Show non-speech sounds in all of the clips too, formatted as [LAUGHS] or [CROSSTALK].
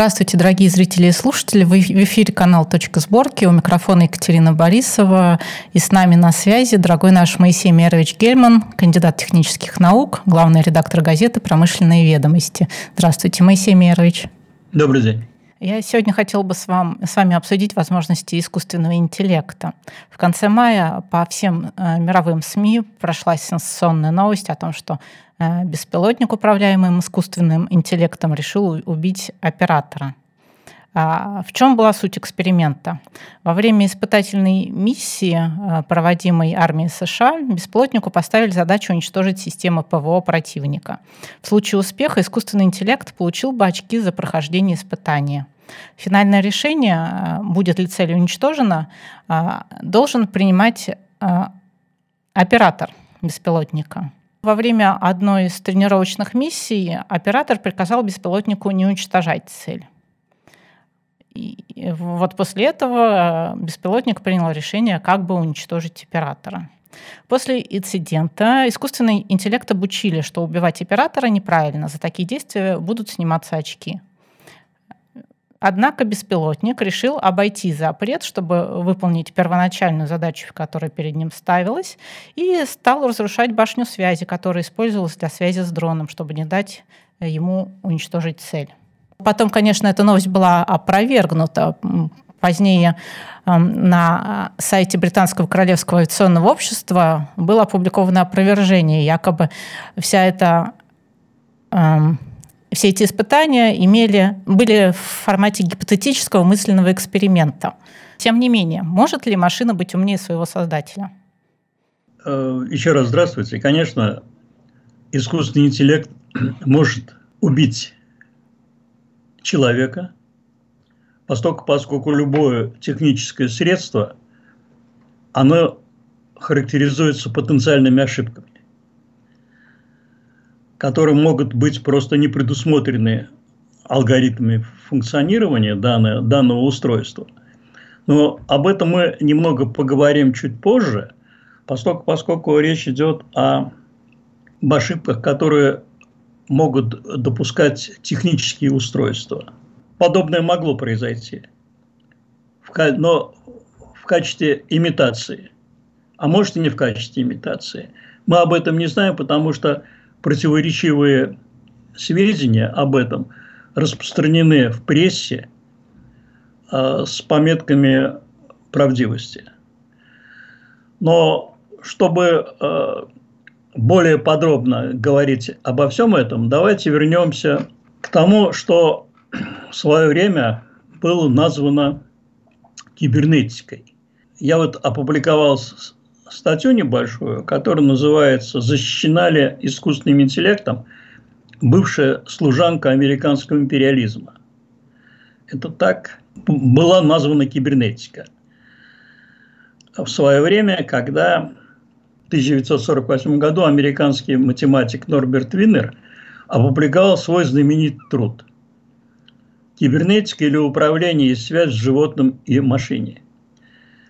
Здравствуйте, дорогие зрители и слушатели. В эфире канал «Точка сборки». У микрофона Екатерина Борисова. И с нами на связи дорогой наш Моисей Мерович Гельман, кандидат технических наук, главный редактор газеты «Промышленные ведомости». Здравствуйте, Моисей Мерович. Добрый день. Я сегодня хотел бы с, вам, с вами обсудить возможности искусственного интеллекта. В конце мая по всем э, мировым СМИ прошла сенсационная новость о том, что э, беспилотник, управляемый искусственным интеллектом, решил убить оператора. А в чем была суть эксперимента? Во время испытательной миссии, э, проводимой армией США, беспилотнику поставили задачу уничтожить системы ПВО противника. В случае успеха искусственный интеллект получил бы очки за прохождение испытания. Финальное решение, э, будет ли цель уничтожена, должен принимать оператор беспилотника. Во время одной из тренировочных миссий оператор приказал беспилотнику не уничтожать цель. И вот после этого беспилотник принял решение, как бы уничтожить оператора. После инцидента искусственный интеллект обучили, что убивать оператора неправильно, за такие действия будут сниматься очки. Однако беспилотник решил обойти запрет, чтобы выполнить первоначальную задачу, которая перед ним ставилась, и стал разрушать башню связи, которая использовалась для связи с дроном, чтобы не дать ему уничтожить цель. Потом, конечно, эта новость была опровергнута. Позднее на сайте Британского Королевского авиационного общества было опубликовано опровержение. Якобы вся эта, эм, все эти испытания имели, были в формате гипотетического мысленного эксперимента. Тем не менее, может ли машина быть умнее своего создателя? Э, еще раз здравствуйте. Конечно, искусственный интеллект [CLEARS THROAT] может убить человека, поскольку, поскольку любое техническое средство, оно характеризуется потенциальными ошибками, которые могут быть просто не предусмотрены алгоритмами функционирования данного, данного устройства. Но об этом мы немного поговорим чуть позже, поскольку, поскольку речь идет о ошибках, которые могут допускать технические устройства. Подобное могло произойти, но в качестве имитации, а может и не в качестве имитации. Мы об этом не знаем, потому что противоречивые сведения об этом распространены в прессе э, с пометками правдивости. Но чтобы э, более подробно говорить обо всем этом, давайте вернемся к тому, что в свое время было названо кибернетикой. Я вот опубликовал статью небольшую, которая называется «Защищена ли искусственным интеллектом бывшая служанка американского империализма?» Это так была названа кибернетика. В свое время, когда 1948 году американский математик Норберт Виннер опубликовал свой знаменитый труд «Кибернетика или управление и связь с животным и машине».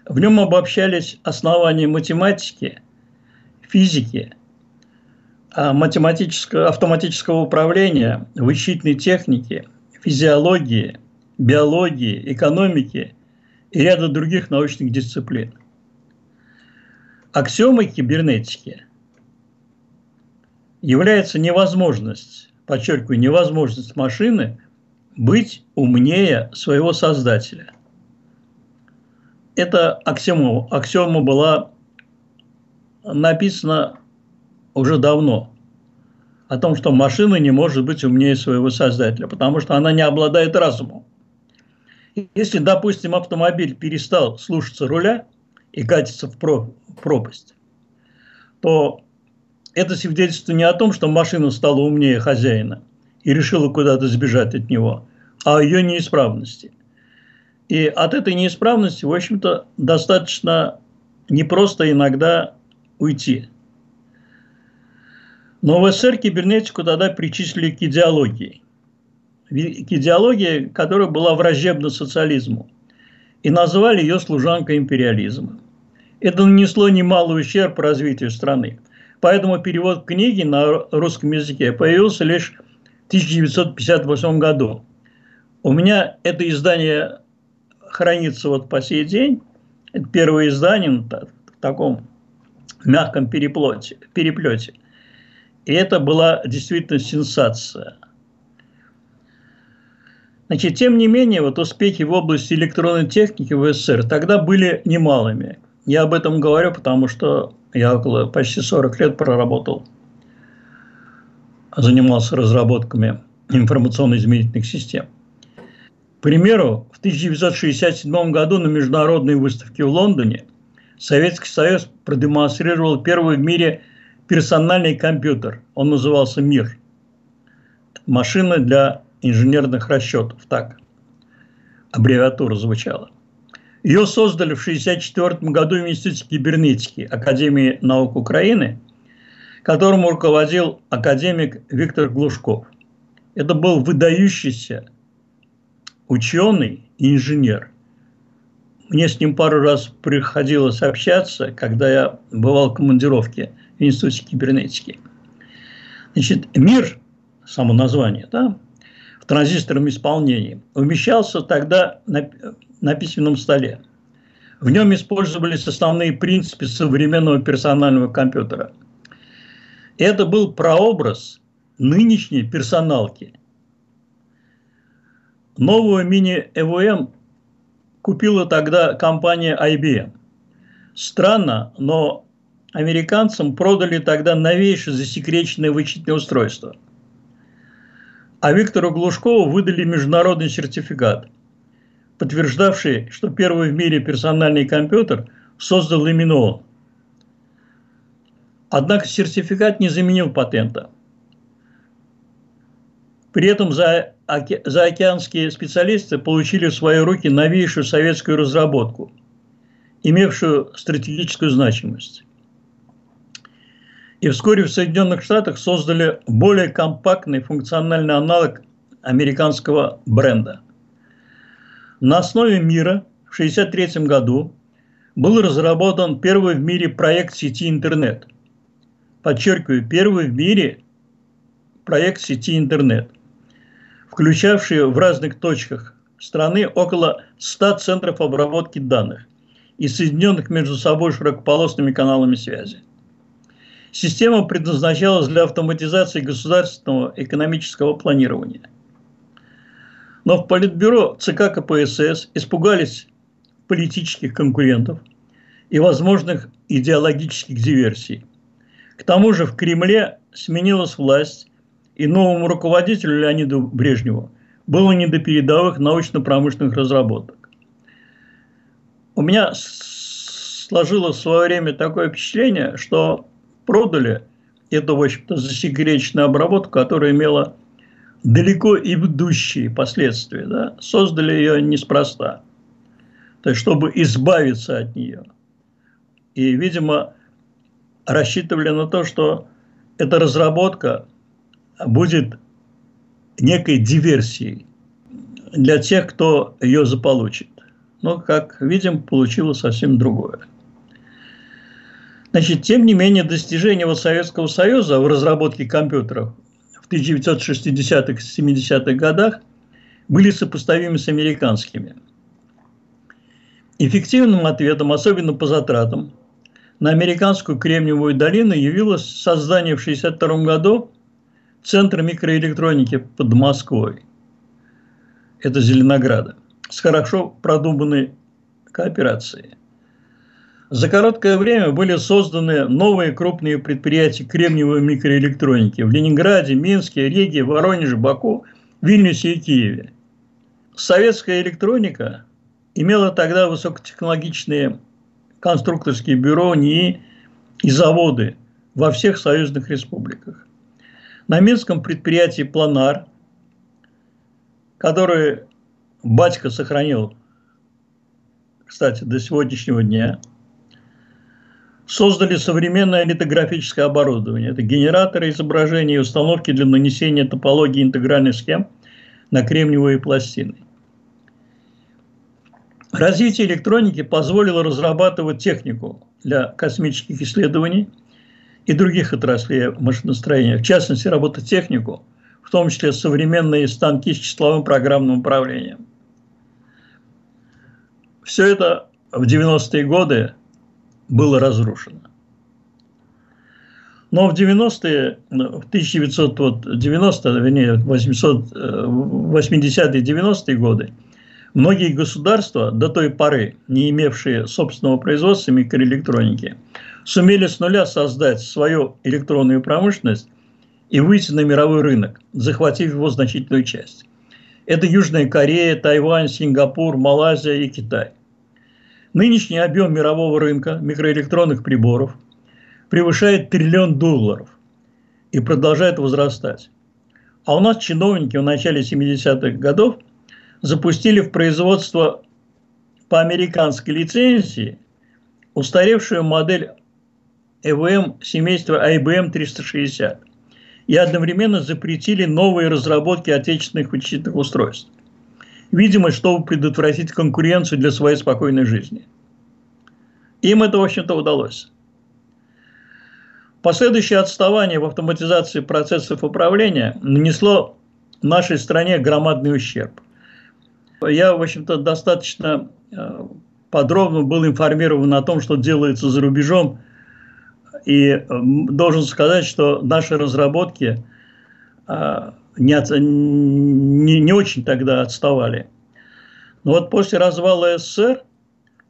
В нем обобщались основания математики, физики, а математического, автоматического управления, вычислительной техники, физиологии, биологии, экономики и ряда других научных дисциплин – Аксиомой кибернетики является невозможность, подчеркиваю, невозможность машины быть умнее своего создателя. Эта аксиома, аксиома была написана уже давно о том, что машина не может быть умнее своего создателя, потому что она не обладает разумом. Если, допустим, автомобиль перестал слушаться руля и катится в, про, пропасть, то это свидетельство не о том, что машина стала умнее хозяина и решила куда-то сбежать от него, а о ее неисправности. И от этой неисправности, в общем-то, достаточно непросто иногда уйти. Но в СССР кибернетику тогда причислили к идеологии. К идеологии, которая была враждебна социализму. И назвали ее служанкой империализма. Это нанесло немалый ущерб развитию страны. Поэтому перевод книги на русском языке появился лишь в 1958 году. У меня это издание хранится вот по сей день. Это первое издание в таком мягком переплете, переплете. И это была действительно сенсация. Значит, тем не менее, вот успехи в области электронной техники в СССР тогда были немалыми. Я об этом говорю, потому что я около почти 40 лет проработал, занимался разработками информационно-измерительных систем. К примеру, в 1967 году на международной выставке в Лондоне Советский Союз продемонстрировал первый в мире персональный компьютер. Он назывался «Мир». Машина для инженерных расчетов. Так аббревиатура звучала. Ее создали в 1964 году в Институте кибернетики Академии наук Украины, которому руководил академик Виктор Глушков. Это был выдающийся ученый и инженер. Мне с ним пару раз приходилось общаться, когда я бывал в командировке в Институте кибернетики. Значит, мир, само название, да, в транзисторном исполнении, умещался тогда на, на письменном столе. В нем использовались основные принципы современного персонального компьютера. Это был прообраз нынешней персоналки – Новую мини-ЭВМ купила тогда компания IBM. Странно, но американцам продали тогда новейшее засекреченное вычислительное устройство. А Виктору Глушкову выдали международный сертификат, подтверждавший, что первый в мире персональный компьютер создал именно он. Однако сертификат не заменил патента. При этом за заокеанские специалисты получили в свои руки новейшую советскую разработку, имевшую стратегическую значимость. И вскоре в Соединенных Штатах создали более компактный функциональный аналог американского бренда. На основе мира в 1963 году был разработан первый в мире проект сети интернет. Подчеркиваю, первый в мире проект сети интернет – включавшие в разных точках страны около 100 центров обработки данных и соединенных между собой широкополосными каналами связи. Система предназначалась для автоматизации государственного экономического планирования. Но в Политбюро ЦК КПСС испугались политических конкурентов и возможных идеологических диверсий. К тому же в Кремле сменилась власть, и новому руководителю Леониду Брежневу было не до передовых научно-промышленных разработок. У меня сложилось в свое время такое впечатление, что продали эту, в общем-то, засекреченную обработку, которая имела далеко идущие последствия. Да? Создали ее неспроста. То есть, чтобы избавиться от нее. И, видимо, рассчитывали на то, что эта разработка будет некой диверсией для тех, кто ее заполучит. Но, как видим, получилось совсем другое. Значит, тем не менее, достижения вот Советского Союза в разработке компьютеров в 1960-70-х годах были сопоставимы с американскими. Эффективным ответом, особенно по затратам, на американскую Кремниевую долину явилось создание в 1962 году Центр микроэлектроники под Москвой. Это Зеленограда. С хорошо продуманной кооперацией. За короткое время были созданы новые крупные предприятия кремниевой микроэлектроники в Ленинграде, Минске, Риге, Воронеже, Баку, Вильнюсе и Киеве. Советская электроника имела тогда высокотехнологичные конструкторские бюро, НИИ и заводы во всех союзных республиках на Минском предприятии «Планар», который батька сохранил, кстати, до сегодняшнего дня, создали современное литографическое оборудование. Это генераторы изображений и установки для нанесения топологии интегральных схем на кремниевые пластины. Развитие электроники позволило разрабатывать технику для космических исследований – и других отраслей машиностроения, в частности, робототехнику, в том числе современные станки с числовым программным управлением. Все это в 90-е годы было разрушено. Но в 90-е, в 1990, вернее, 80-е, 90-е годы многие государства, до той поры не имевшие собственного производства микроэлектроники, сумели с нуля создать свою электронную промышленность и выйти на мировой рынок, захватив его значительную часть. Это Южная Корея, Тайвань, Сингапур, Малайзия и Китай. Нынешний объем мирового рынка микроэлектронных приборов превышает триллион долларов и продолжает возрастать. А у нас чиновники в начале 70-х годов запустили в производство по американской лицензии устаревшую модель ЭВМ семейства IBM 360 и одновременно запретили новые разработки отечественных вычислительных устройств видимо, чтобы предотвратить конкуренцию для своей спокойной жизни. Им это, в общем-то, удалось. Последующее отставание в автоматизации процессов управления нанесло нашей стране громадный ущерб. Я, в общем-то, достаточно э, подробно был информирован о том, что делается за рубежом, и должен сказать, что наши разработки э, не, от, не, не очень тогда отставали. Но вот после развала СССР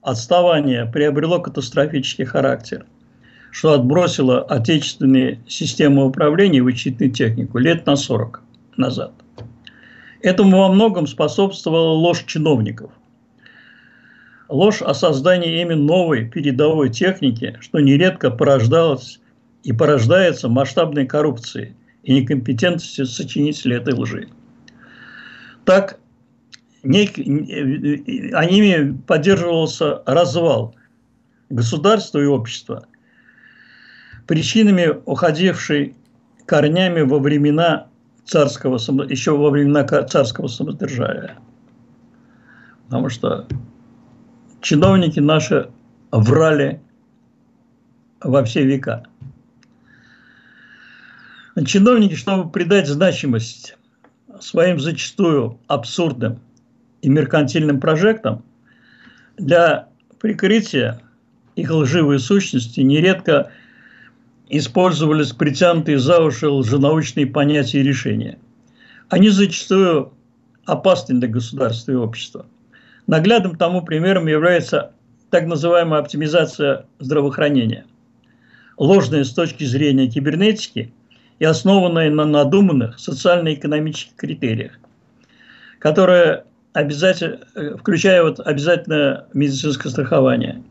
отставание приобрело катастрофический характер, что отбросило отечественные системы управления и вычислительную технику лет на 40 назад. Этому во многом способствовала ложь чиновников. Ложь о создании ими новой передовой техники, что нередко порождалось и порождается масштабной коррупцией, и некомпетентности сочинителя этой лжи. Так, нек... ними поддерживался развал государства и общества, причинами уходившей корнями во времена царского, еще во времена царского самодержавия. Потому что чиновники наши врали во все века. Чиновники, чтобы придать значимость своим зачастую абсурдным и меркантильным прожектам, для прикрытия их лживой сущности нередко использовались притянутые за уши лженаучные понятия и решения. Они зачастую опасны для государства и общества. Наглядным тому примером является так называемая оптимизация здравоохранения. Ложная с точки зрения кибернетики – и основанная на надуманных социально-экономических критериях, которые обязательно, э, включая вот обязательное медицинское страхование.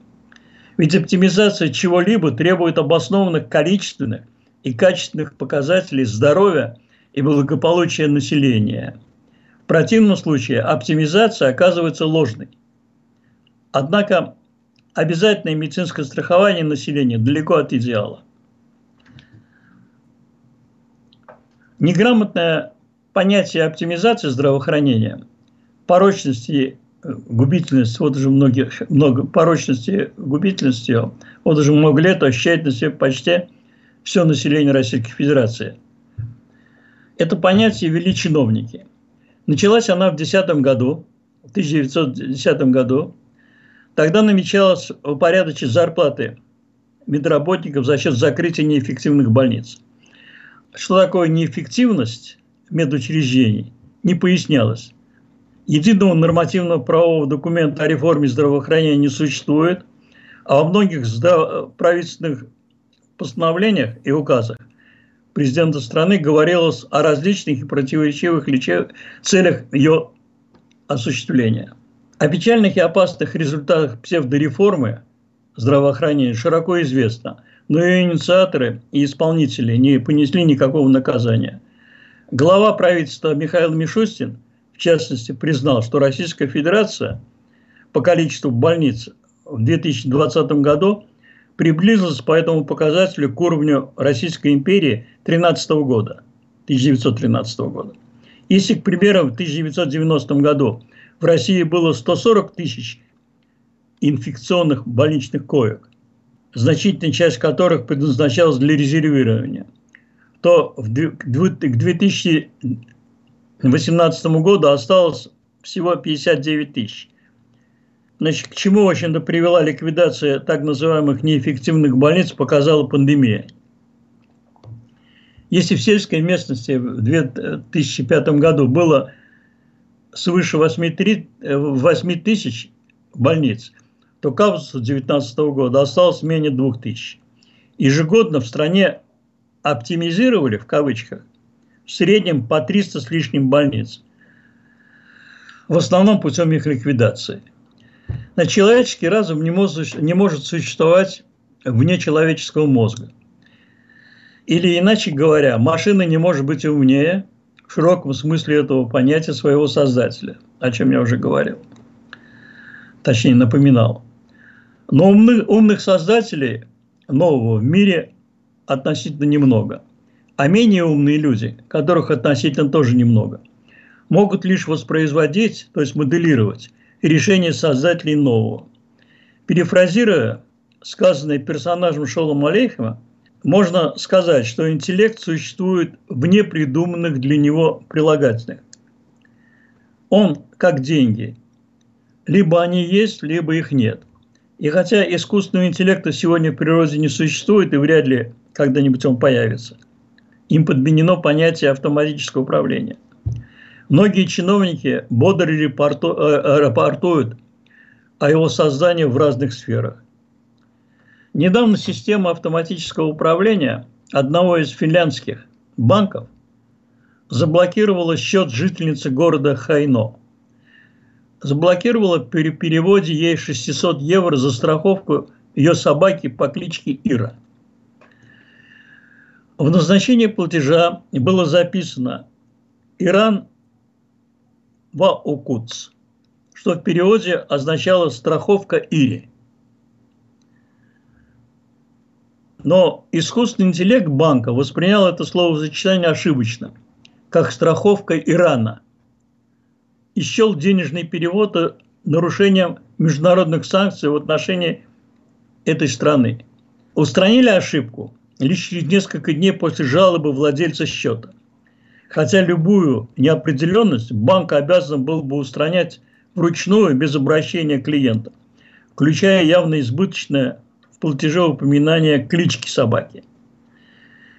Ведь оптимизация чего-либо требует обоснованных количественных и качественных показателей здоровья и благополучия населения. В противном случае оптимизация оказывается ложной. Однако обязательное медицинское страхование населения далеко от идеала. Неграмотное понятие оптимизации здравоохранения, порочности, э, губительности, вот уже многие, много порочности, губительности, вот уже много лет ощущает на себе почти все население Российской Федерации. Это понятие ввели чиновники. Началась она в 2010 году, в 1910 году. Тогда намечалось упорядочить зарплаты медработников за счет закрытия неэффективных больниц – что такое неэффективность медучреждений, не пояснялось. Единого нормативного правового документа о реформе здравоохранения не существует, а во многих правительственных постановлениях и указах президента страны говорилось о различных и противоречивых целях ее осуществления. О печальных и опасных результатах псевдореформы здравоохранения широко известно – но ее инициаторы и исполнители не понесли никакого наказания. Глава правительства Михаил Мишустин, в частности, признал, что Российская Федерация по количеству больниц в 2020 году приблизилась по этому показателю к уровню Российской империи 13 года, 1913 года. Если, к примеру, в 1990 году в России было 140 тысяч инфекционных больничных коек, значительная часть которых предназначалась для резервирования, то к 2018 году осталось всего 59 тысяч. Значит, к чему, в общем-то, привела ликвидация так называемых неэффективных больниц, показала пандемия. Если в сельской местности в 2005 году было свыше 8 тысяч больниц, то к августу 2019 года осталось менее 2 тысяч. Ежегодно в стране оптимизировали, в кавычках, в среднем по 300 с лишним больниц. В основном путем их ликвидации. На человеческий разум не может, не может существовать вне человеческого мозга. Или иначе говоря, машина не может быть умнее в широком смысле этого понятия своего создателя, о чем я уже говорил. Точнее, напоминал. Но умных, умных создателей нового в мире относительно немного. А менее умные люди, которых относительно тоже немного, могут лишь воспроизводить, то есть моделировать решения создателей нового. Перефразируя сказанное персонажем Шолом Алейхема, можно сказать, что интеллект существует вне придуманных для него прилагательных. Он как деньги. Либо они есть, либо их нет. И хотя искусственного интеллекта сегодня в природе не существует и вряд ли когда-нибудь он появится, им подменено понятие автоматического управления. Многие чиновники бодро репорту, э, рапортуют о его создании в разных сферах. Недавно система автоматического управления одного из финляндских банков заблокировала счет жительницы города Хайно. Заблокировала при переводе ей 600 евро за страховку ее собаки по кличке Ира. В назначении платежа было записано «Иран Ваукутс», что в переводе означало «страховка Ири». Но искусственный интеллект банка воспринял это словосочетание ошибочно, как страховка Ирана, и счел денежный перевод нарушением международных санкций в отношении этой страны. Устранили ошибку лишь через несколько дней после жалобы владельца счета. Хотя любую неопределенность банк обязан был бы устранять вручную без обращения клиента, включая явно избыточное платеже упоминания клички собаки.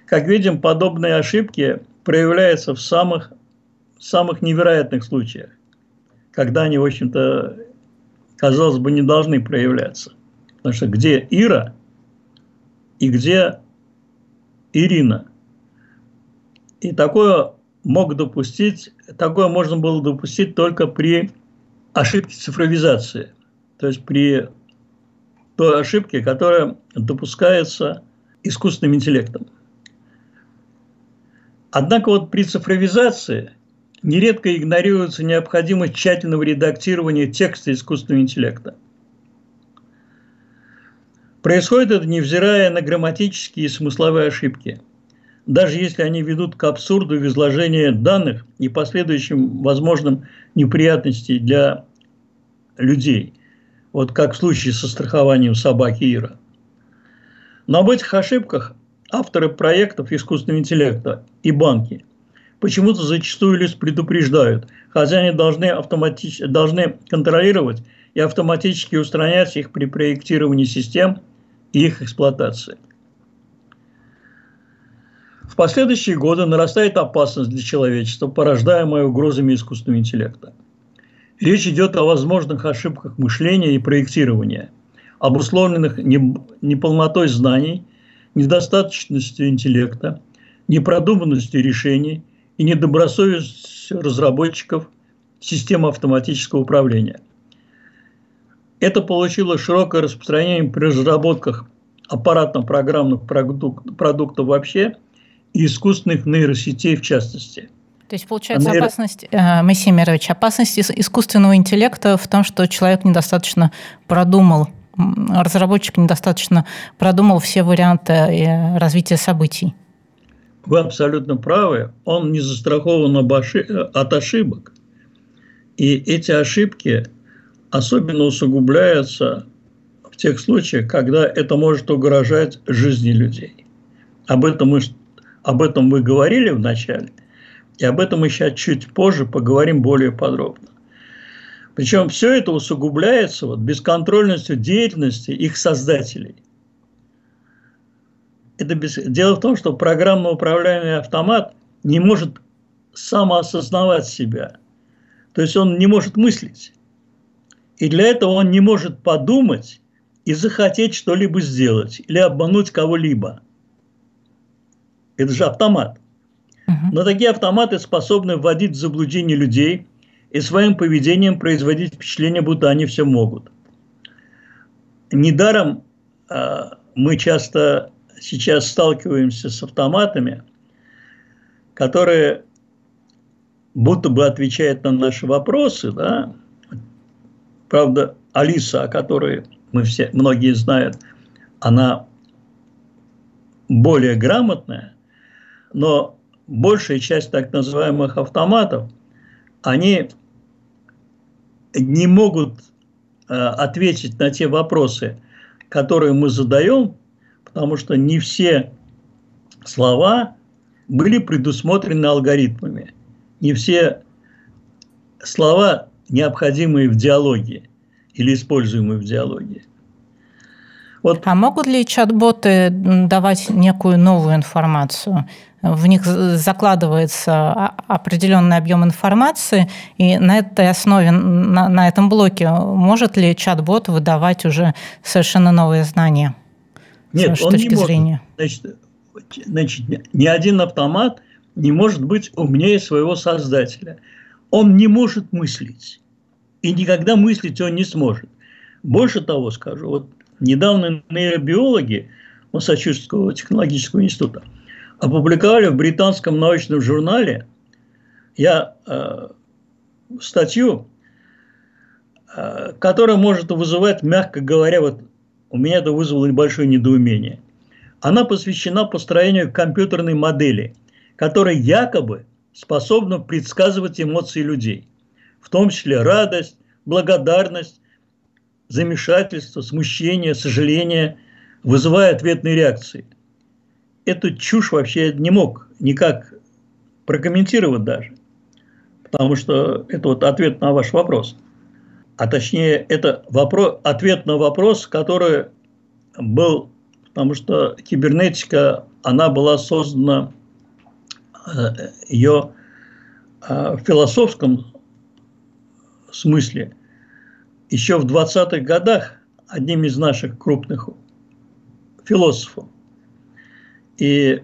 Как видим, подобные ошибки проявляются в самых, самых невероятных случаях, когда они, в общем-то, казалось бы, не должны проявляться. Потому что где Ира и где Ирина. И такое мог допустить, такое можно было допустить только при ошибке цифровизации, то есть при той ошибки, которая допускается искусственным интеллектом. Однако вот при цифровизации нередко игнорируется необходимость тщательного редактирования текста искусственного интеллекта. Происходит это невзирая на грамматические и смысловые ошибки, даже если они ведут к абсурду в изложении данных и последующим возможным неприятностей для людей – вот как в случае со страхованием собаки Ира. Но об этих ошибках авторы проектов искусственного интеллекта и банки почему-то зачастую лишь предупреждают, они должны, автоматич... должны контролировать и автоматически устранять их при проектировании систем и их эксплуатации. В последующие годы нарастает опасность для человечества, порождаемая угрозами искусственного интеллекта. Речь идет о возможных ошибках мышления и проектирования, обусловленных неполнотой знаний, недостаточностью интеллекта, непродуманностью решений и недобросовестностью разработчиков системы автоматического управления. Это получило широкое распространение при разработках аппаратно-программных продуктов вообще и искусственных нейросетей в частности – то есть, получается, Наверное... опасность, э, Моисей Мирович, опасность искусственного интеллекта в том, что человек недостаточно продумал, разработчик недостаточно продумал все варианты э, развития событий. Вы абсолютно правы. Он не застрахован от ошибок. И эти ошибки особенно усугубляются в тех случаях, когда это может угрожать жизни людей. Об этом мы Об этом мы говорили в начале, и об этом мы сейчас чуть позже поговорим более подробно. Причем все это усугубляется вот бесконтрольностью деятельности их создателей. Это без... Дело в том, что программно управляемый автомат не может самоосознавать себя. То есть он не может мыслить. И для этого он не может подумать и захотеть что-либо сделать или обмануть кого-либо. Это же автомат. Но такие автоматы способны вводить в заблуждение людей и своим поведением производить впечатление, будто они все могут. Недаром э, мы часто сейчас сталкиваемся с автоматами, которые будто бы отвечают на наши вопросы, да, правда, Алиса, о которой мы все, многие знают, она более грамотная, но большая часть так называемых автоматов, они не могут э, ответить на те вопросы, которые мы задаем, потому что не все слова были предусмотрены алгоритмами. Не все слова необходимые в диалоге или используемые в диалоге. Вот. А могут ли чат-боты давать некую новую информацию? В них закладывается определенный объем информации, и на этой основе, на, на этом блоке, может ли чат-бот выдавать уже совершенно новые знания? Нет, с он точки не может. Зрения? Значит, значит, ни один автомат не может быть умнее своего создателя. Он не может мыслить. И никогда мыслить он не сможет. Больше того скажу, вот недавно нейробиологи Массачусетского технологического института опубликовали в британском научном журнале я, э, статью, э, которая может вызывать, мягко говоря, вот у меня это вызвало небольшое недоумение. Она посвящена построению компьютерной модели, которая якобы способна предсказывать эмоции людей, в том числе радость, благодарность, замешательство, смущение, сожаление, вызывая ответные реакции. Эту чушь вообще не мог никак прокомментировать даже, потому что это вот ответ на ваш вопрос. А точнее, это вопрос, ответ на вопрос, который был, потому что кибернетика, она была создана, э, ее э, в философском смысле – еще в 20-х годах одним из наших крупных философов. И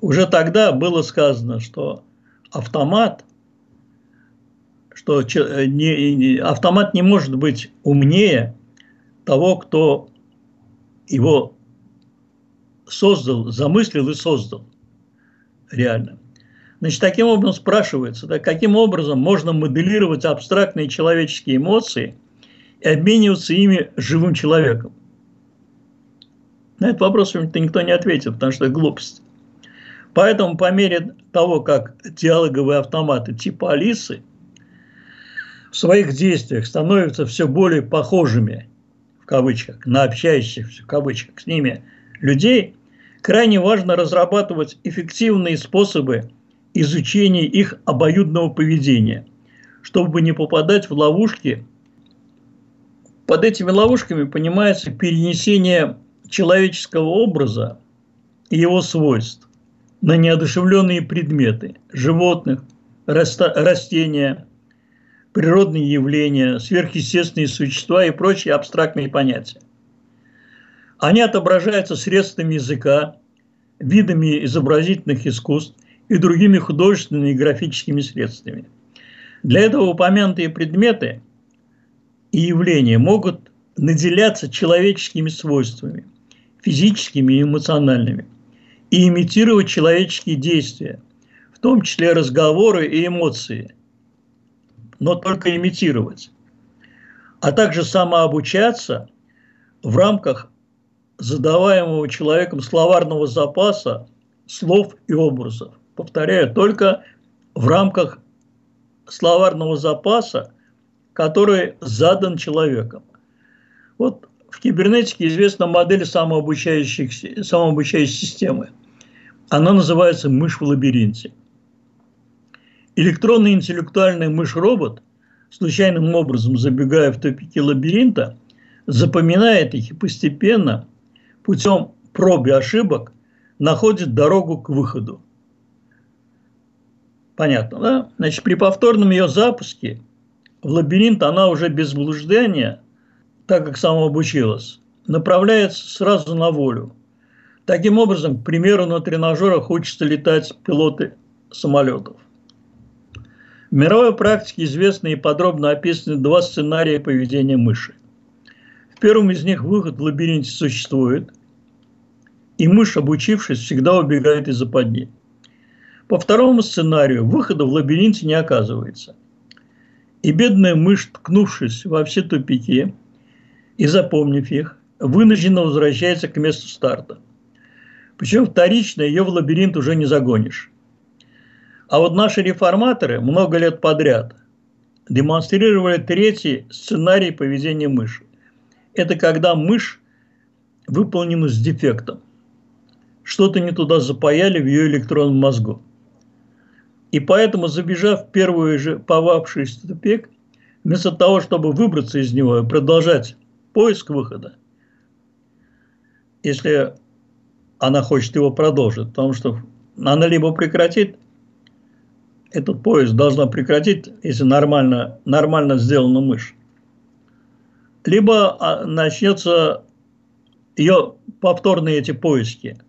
уже тогда было сказано, что автомат, что не, автомат не может быть умнее того, кто его создал, замыслил и создал реально. Значит, таким образом спрашивается, да, каким образом можно моделировать абстрактные человеческие эмоции – и обмениваться ими живым человеком? На этот вопрос никто не ответил, потому что это глупость. Поэтому по мере того, как диалоговые автоматы типа Алисы в своих действиях становятся все более похожими, в кавычках, на общающихся, в кавычках, с ними людей, крайне важно разрабатывать эффективные способы изучения их обоюдного поведения, чтобы не попадать в ловушки. Под этими ловушками понимается перенесение человеческого образа и его свойств на неодушевленные предметы – животных, растения, природные явления, сверхъестественные существа и прочие абстрактные понятия. Они отображаются средствами языка, видами изобразительных искусств и другими художественными и графическими средствами. Для этого упомянутые предметы и явления могут наделяться человеческими свойствами, физическими и эмоциональными, и имитировать человеческие действия, в том числе разговоры и эмоции, но только имитировать, а также самообучаться в рамках задаваемого человеком словарного запаса слов и образов. Повторяю, только в рамках словарного запаса, который задан человеком. Вот в кибернетике известна модель самообучающей, самообучающей системы. Она называется «Мышь в лабиринте». Электронный интеллектуальный мышь-робот, случайным образом забегая в тупики лабиринта, запоминает их и постепенно, путем проб и ошибок, находит дорогу к выходу. Понятно, да? Значит, при повторном ее запуске в лабиринт она уже без блуждания, так как самообучилась, направляется сразу на волю. Таким образом, к примеру, на тренажерах учатся летать пилоты самолетов. В мировой практике известны и подробно описаны два сценария поведения мыши. В первом из них выход в лабиринте существует, и мышь, обучившись, всегда убегает из западни. По второму сценарию выхода в лабиринте не оказывается. И бедная мышь, ткнувшись во все тупики и запомнив их, вынужденно возвращается к месту старта. Причем вторично ее в лабиринт уже не загонишь. А вот наши реформаторы много лет подряд демонстрировали третий сценарий поведения мыши. Это когда мышь выполнена с дефектом что-то не туда запаяли в ее электронном мозгу. И поэтому, забежав в первую же повавшийся тупик, вместо того, чтобы выбраться из него и продолжать поиск выхода, если она хочет его продолжить, потому что она либо прекратит, этот поиск должна прекратить, если нормально, нормально сделана мышь, либо а, начнется ее повторные эти поиски –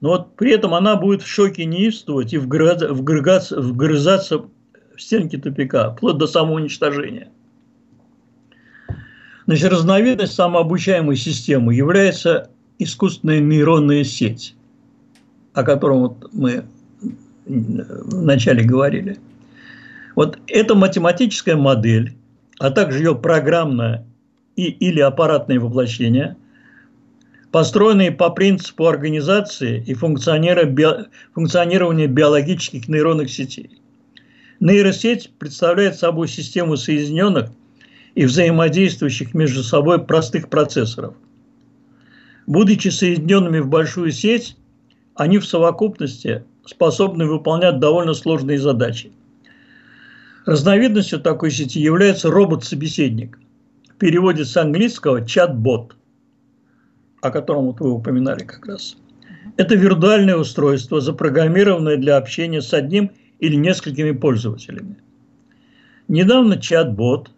но вот при этом она будет в шоке неистовать и вгрызаться, вгрызаться в стенки тупика, вплоть до самоуничтожения. Значит, разновидность самообучаемой системы является искусственная нейронная сеть, о котором вот мы вначале говорили. Вот эта математическая модель, а также ее программное и, или аппаратное воплощение – построенные по принципу организации и функционирования биологических нейронных сетей. Нейросеть представляет собой систему соединенных и взаимодействующих между собой простых процессоров. Будучи соединенными в большую сеть, они в совокупности способны выполнять довольно сложные задачи. Разновидностью такой сети является робот-собеседник. В переводе с английского чат-бот – о котором вот вы упоминали как раз. Это виртуальное устройство, запрограммированное для общения с одним или несколькими пользователями. Недавно чат-бот,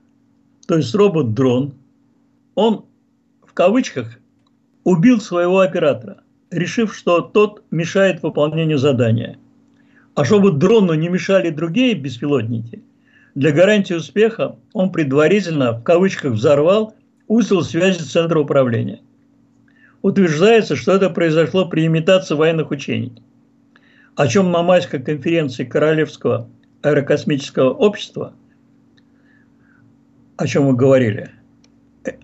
то есть робот-дрон, он в кавычках убил своего оператора, решив, что тот мешает выполнению задания. А чтобы дрону не мешали другие беспилотники, для гарантии успеха он предварительно, в кавычках, взорвал узел связи центра управления утверждается, что это произошло при имитации военных учений, о чем на майской конференции Королевского аэрокосмического общества, о чем мы говорили,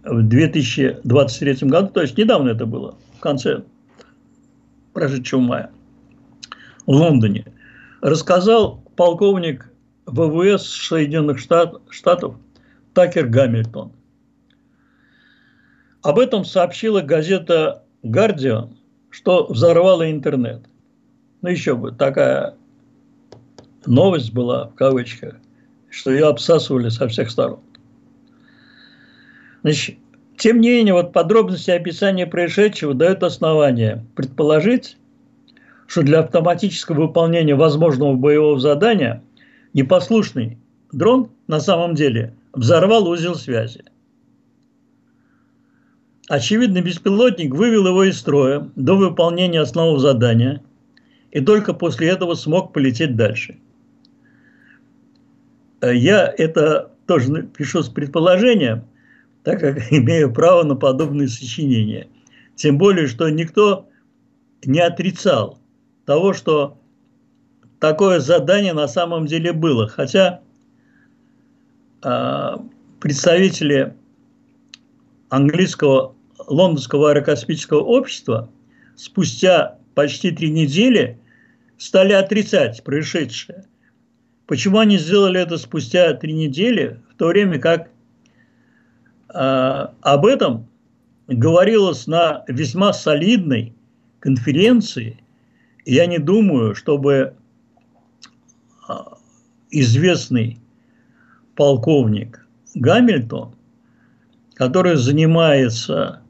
в 2023 году, то есть недавно это было, в конце прошедшего мая, в Лондоне, рассказал полковник ВВС Соединенных Штатов Такер Гамильтон – об этом сообщила газета «Гардиан», что взорвала интернет. Ну, еще бы, такая новость была, в кавычках, что ее обсасывали со всех сторон. Значит, тем не менее, вот подробности описания происшедшего дают основания предположить, что для автоматического выполнения возможного боевого задания непослушный дрон на самом деле взорвал узел связи. Очевидно, беспилотник вывел его из строя до выполнения основного задания и только после этого смог полететь дальше. Э, я это тоже пишу с предположением, так как [LAUGHS] имею право на подобные сочинения. Тем более, что никто не отрицал того, что такое задание на самом деле было. Хотя э, представители английского лондонского аэрокосмического общества спустя почти три недели стали отрицать происшедшее. Почему они сделали это спустя три недели, в то время как об этом говорилось на весьма солидной конференции, я не думаю, чтобы а, известный полковник Гамильтон, который занимается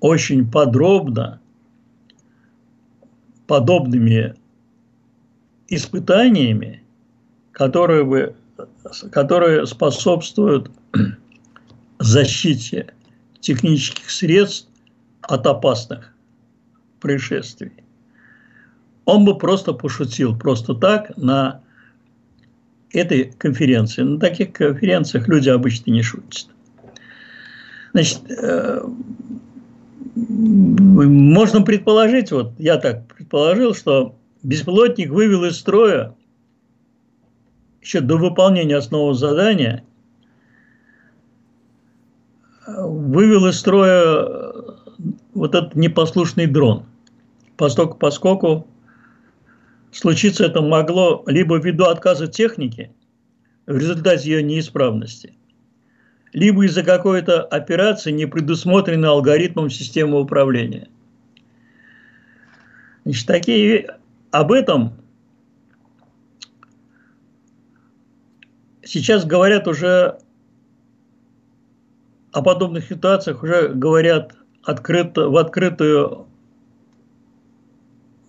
очень подробно подобными испытаниями, которые, бы, которые способствуют [CLEARS THROAT] защите технических средств от опасных происшествий. Он бы просто пошутил, просто так, на этой конференции. На таких конференциях люди обычно не шутят. Значит, э, можно предположить, вот я так предположил, что беспилотник вывел из строя еще до выполнения основного задания, вывел из строя вот этот непослушный дрон. Поскольку, поскольку случиться это могло либо ввиду отказа техники, в результате ее неисправности, либо из-за какой-то операции, не предусмотренной алгоритмом системы управления. Значит, такие, об этом сейчас говорят уже о подобных ситуациях уже говорят открыто, в открытую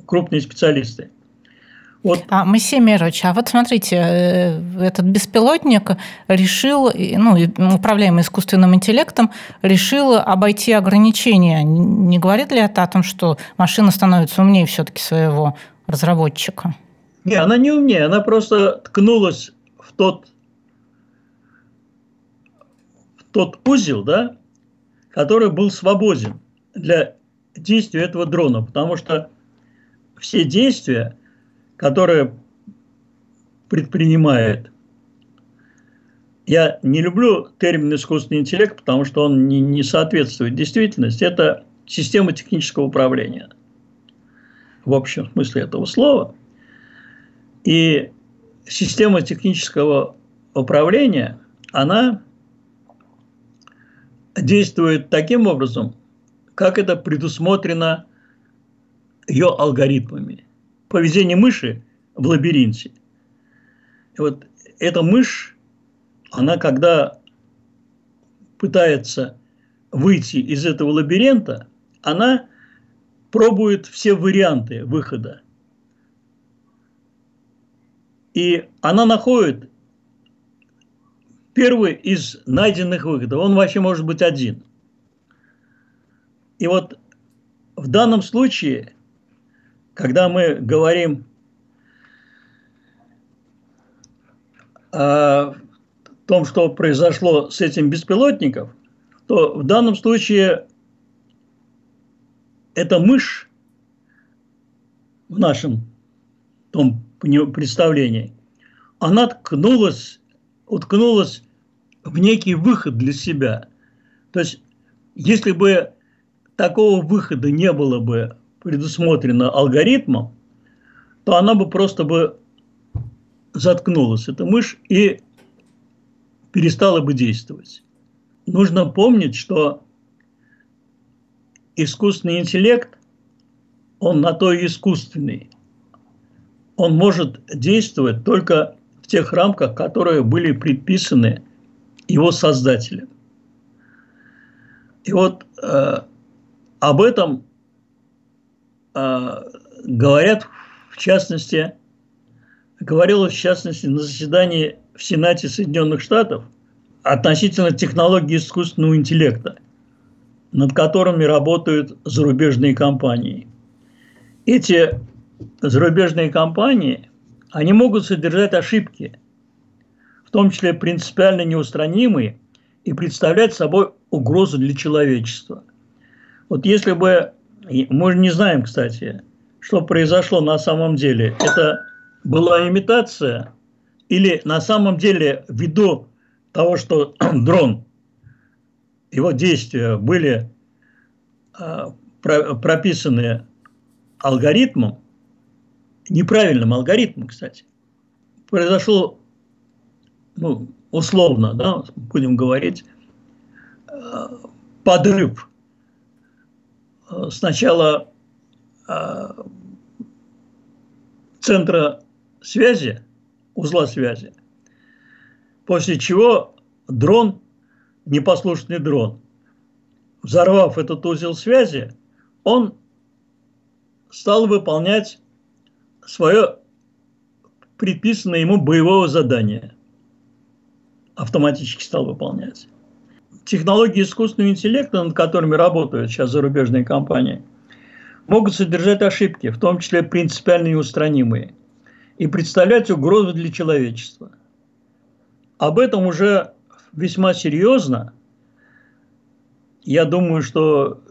крупные специалисты. Вот. А, Моисей Мирович, а вот смотрите, э, этот беспилотник решил, ну, управляемый искусственным интеллектом, решил обойти ограничения. Не говорит ли это о том, что машина становится умнее все-таки своего разработчика? Не, она не умнее, она просто ткнулась в тот, в тот узел, да, который был свободен для действия этого дрона, потому что все действия – которое предпринимает. Я не люблю термин искусственный интеллект, потому что он не, не соответствует действительности. Это система технического управления в общем смысле этого слова. И система технического управления, она действует таким образом, как это предусмотрено ее алгоритмами поведение мыши в лабиринте. И вот эта мышь, она когда пытается выйти из этого лабиринта, она пробует все варианты выхода. И она находит первый из найденных выходов. Он вообще может быть один. И вот в данном случае когда мы говорим о том, что произошло с этим беспилотником, то в данном случае эта мышь в нашем том представлении, она ткнулась, уткнулась в некий выход для себя. То есть, если бы такого выхода не было бы предусмотрено алгоритмом, то она бы просто бы заткнулась, эта мышь, и перестала бы действовать. Нужно помнить, что искусственный интеллект, он на то и искусственный. Он может действовать только в тех рамках, которые были предписаны его создателем. И вот э, об этом а, говорят, в частности, говорилось в частности на заседании в Сенате Соединенных Штатов относительно технологии искусственного интеллекта, над которыми работают зарубежные компании. Эти зарубежные компании, они могут содержать ошибки, в том числе принципиально неустранимые, и представлять собой угрозу для человечества. Вот если бы мы не знаем, кстати, что произошло на самом деле. Это была имитация или на самом деле ввиду того, что [CLEARS THROAT] дрон, его действия были а, прописаны алгоритмом, неправильным алгоритмом, кстати, произошел, ну, условно, да, будем говорить, а, подрыв. Сначала э, центра связи, узла связи, после чего дрон, непослушный дрон, взорвав этот узел связи, он стал выполнять свое предписанное ему боевое задание. Автоматически стал выполнять. Технологии искусственного интеллекта, над которыми работают сейчас зарубежные компании, могут содержать ошибки, в том числе принципиально неустранимые, и представлять угрозу для человечества. Об этом уже весьма серьезно. Я думаю, что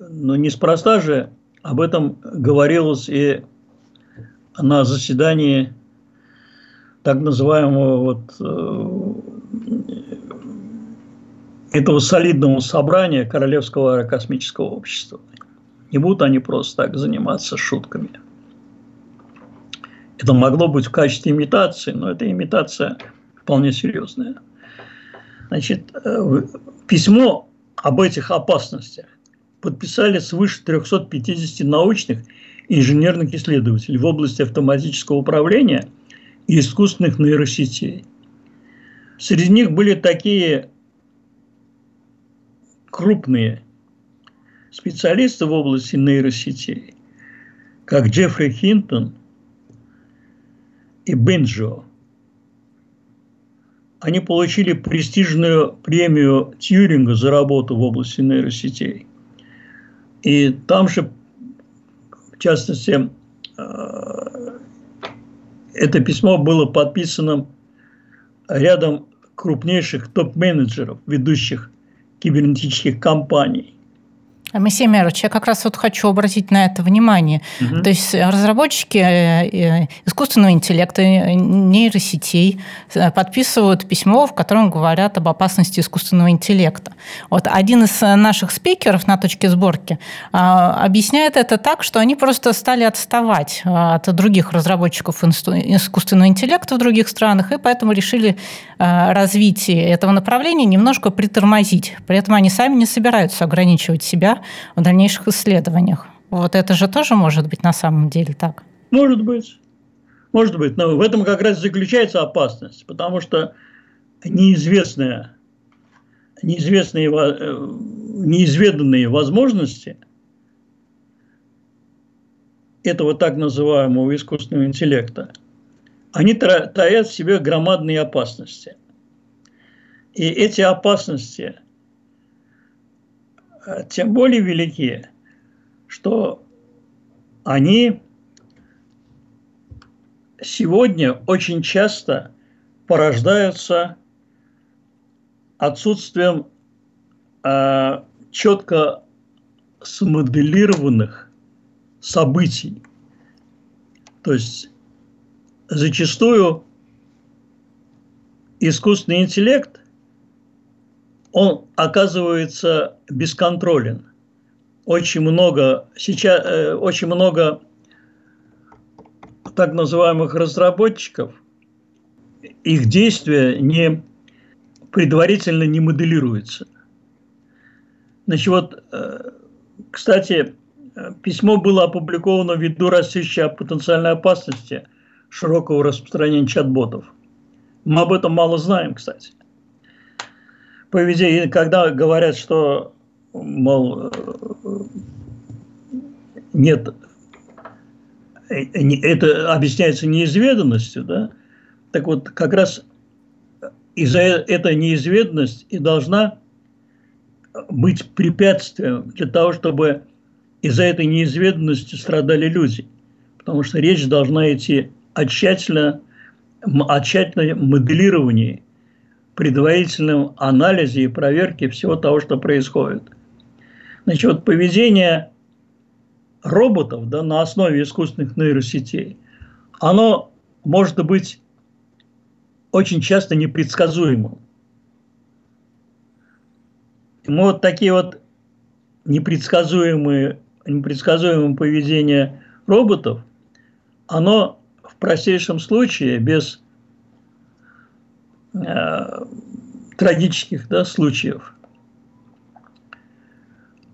ну, неспроста же об этом говорилось и на заседании так называемого вот э, этого солидного собрания Королевского аэрокосмического общества. Не будут они просто так заниматься шутками. Это могло быть в качестве имитации, но это имитация вполне серьезная. Значит, э, письмо об этих опасностях подписали свыше 350 научных инженерных исследователей в области автоматического управления и искусственных нейросетей. Среди них были такие крупные специалисты в области нейросетей, как Джеффри Хинтон и Бенджо. Они получили престижную премию Тьюринга за работу в области нейросетей. И там же, в частности, э, это письмо было подписано рядом крупнейших топ-менеджеров, ведущих кибернетических компаний. Моисей Мирович, я как раз вот хочу обратить на это внимание. Угу. То есть разработчики э, э, искусственного интеллекта, э, нейросетей подписывают письмо, в котором говорят об опасности искусственного интеллекта. Вот один из наших спикеров на точке сборки объясняет это так, что они просто стали отставать от других разработчиков искусственного интеллекта в других странах, и поэтому решили развитие этого направления немножко притормозить. При этом они сами не собираются ограничивать себя в дальнейших исследованиях. Вот это же тоже может быть на самом деле так. Может быть. Может быть. Но в этом как раз заключается опасность, потому что неизвестные, неизвестные, э, неизведанные возможности этого так называемого искусственного интеллекта, они таят в себе громадные опасности. И эти опасности – тем более велики, что они сегодня очень часто порождаются отсутствием э, четко смоделированных событий. То есть зачастую искусственный интеллект он оказывается бесконтролен. Очень много, сейчас, э, очень много так называемых разработчиков, их действия не предварительно не моделируются. Значит, вот, э, кстати, письмо было опубликовано ввиду растущей потенциальной опасности широкого распространения чат-ботов. Мы об этом мало знаем, кстати поведение, когда говорят, что, мол, нет, это объясняется неизведанностью, да, так вот как раз из-за этой неизведанности и должна быть препятствием для того, чтобы из-за этой неизведанности страдали люди. Потому что речь должна идти о тщательно, о тщательном моделировании предварительном анализе и проверке всего того, что происходит. Значит, вот поведение роботов да, на основе искусственных нейросетей, оно может быть очень часто непредсказуемым. Мы вот такие вот непредсказуемые, непредсказуемое поведение роботов, оно в простейшем случае без Э, трагических да, случаев.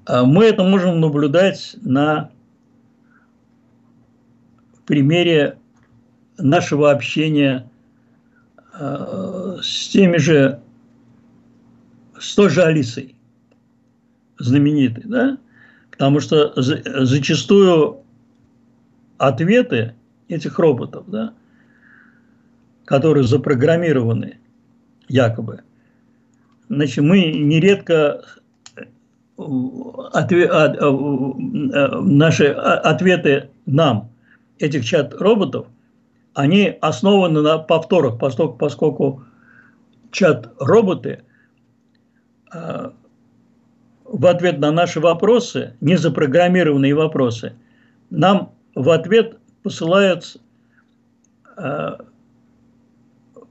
А мы это можем наблюдать на примере нашего общения э, с теми же, с той же Алисой, знаменитой, да? Потому что за, зачастую ответы этих роботов, да, которые запрограммированы якобы, значит, мы нередко отве, от, наши ответы нам этих чат-роботов, они основаны на повторах, поскольку, поскольку чат-роботы э, в ответ на наши вопросы, незапрограммированные вопросы, нам в ответ посылают, э,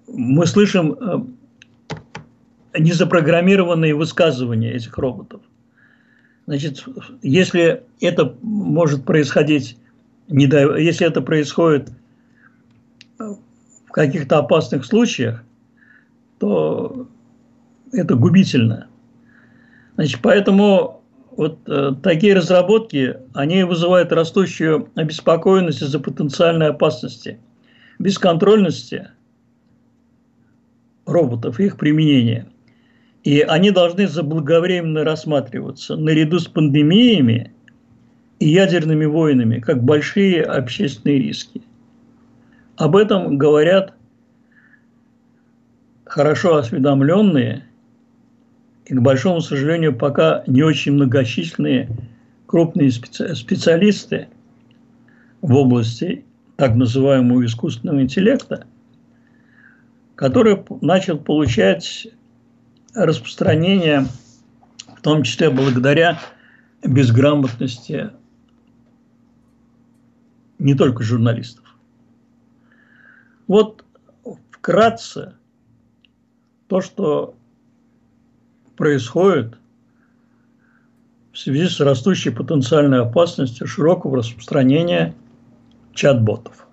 мы слышим э, незапрограммированные высказывания этих роботов. Значит, если это может происходить, если это происходит в каких-то опасных случаях, то это губительно. Значит, поэтому вот э, такие разработки, они вызывают растущую обеспокоенность из-за потенциальной опасности, бесконтрольности роботов и их применения. И они должны заблаговременно рассматриваться наряду с пандемиями и ядерными войнами, как большие общественные риски. Об этом говорят хорошо осведомленные и, к большому сожалению, пока не очень многочисленные крупные специ специалисты в области так называемого искусственного интеллекта, который начал получать распространение, в том числе благодаря безграмотности не только журналистов. Вот вкратце то, что происходит в связи с растущей потенциальной опасностью широкого распространения чат-ботов.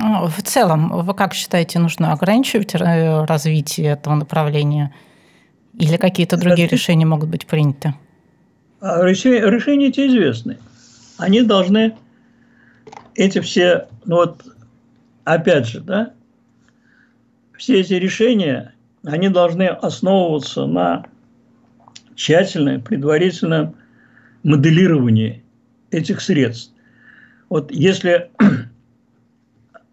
А, в целом, вы как считаете, нужно ограничивать э, развитие этого направления? Или какие-то другие Это... решения могут быть приняты? А решения эти известны. Они должны, эти все, ну вот, опять же, да, все эти решения, они должны основываться на тщательном, предварительном моделировании этих средств. Вот если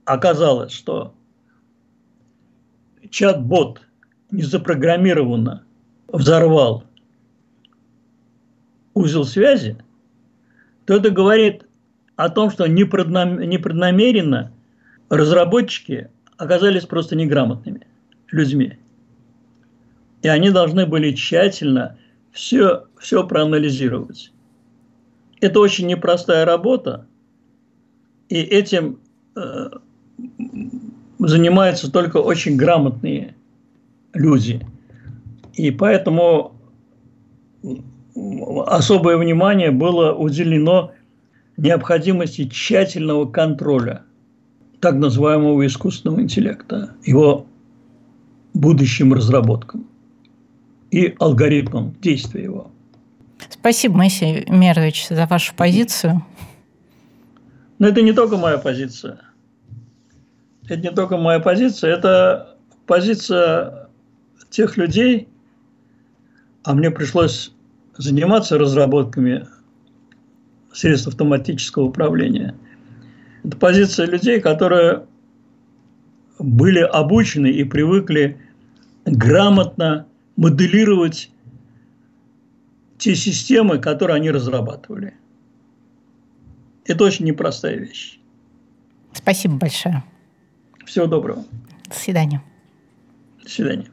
оказалось, что чат-бот не запрограммированно взорвал узел связи, то это говорит о том, что непреднамеренно разработчики оказались просто неграмотными людьми. И они должны были тщательно все, все проанализировать. Это очень непростая работа, и этим э, занимаются только очень грамотные люди. И поэтому особое внимание было уделено необходимости тщательного контроля так называемого искусственного интеллекта, его будущим разработкам и алгоритмам действия его. Спасибо, Моисей Мерович, за вашу позицию. Но это не только моя позиция это не только моя позиция, это позиция тех людей, а мне пришлось заниматься разработками средств автоматического управления. Это позиция людей, которые были обучены и привыкли грамотно моделировать те системы, которые они разрабатывали. Это очень непростая вещь. Спасибо большое. Всего доброго. До свидания. До свидания.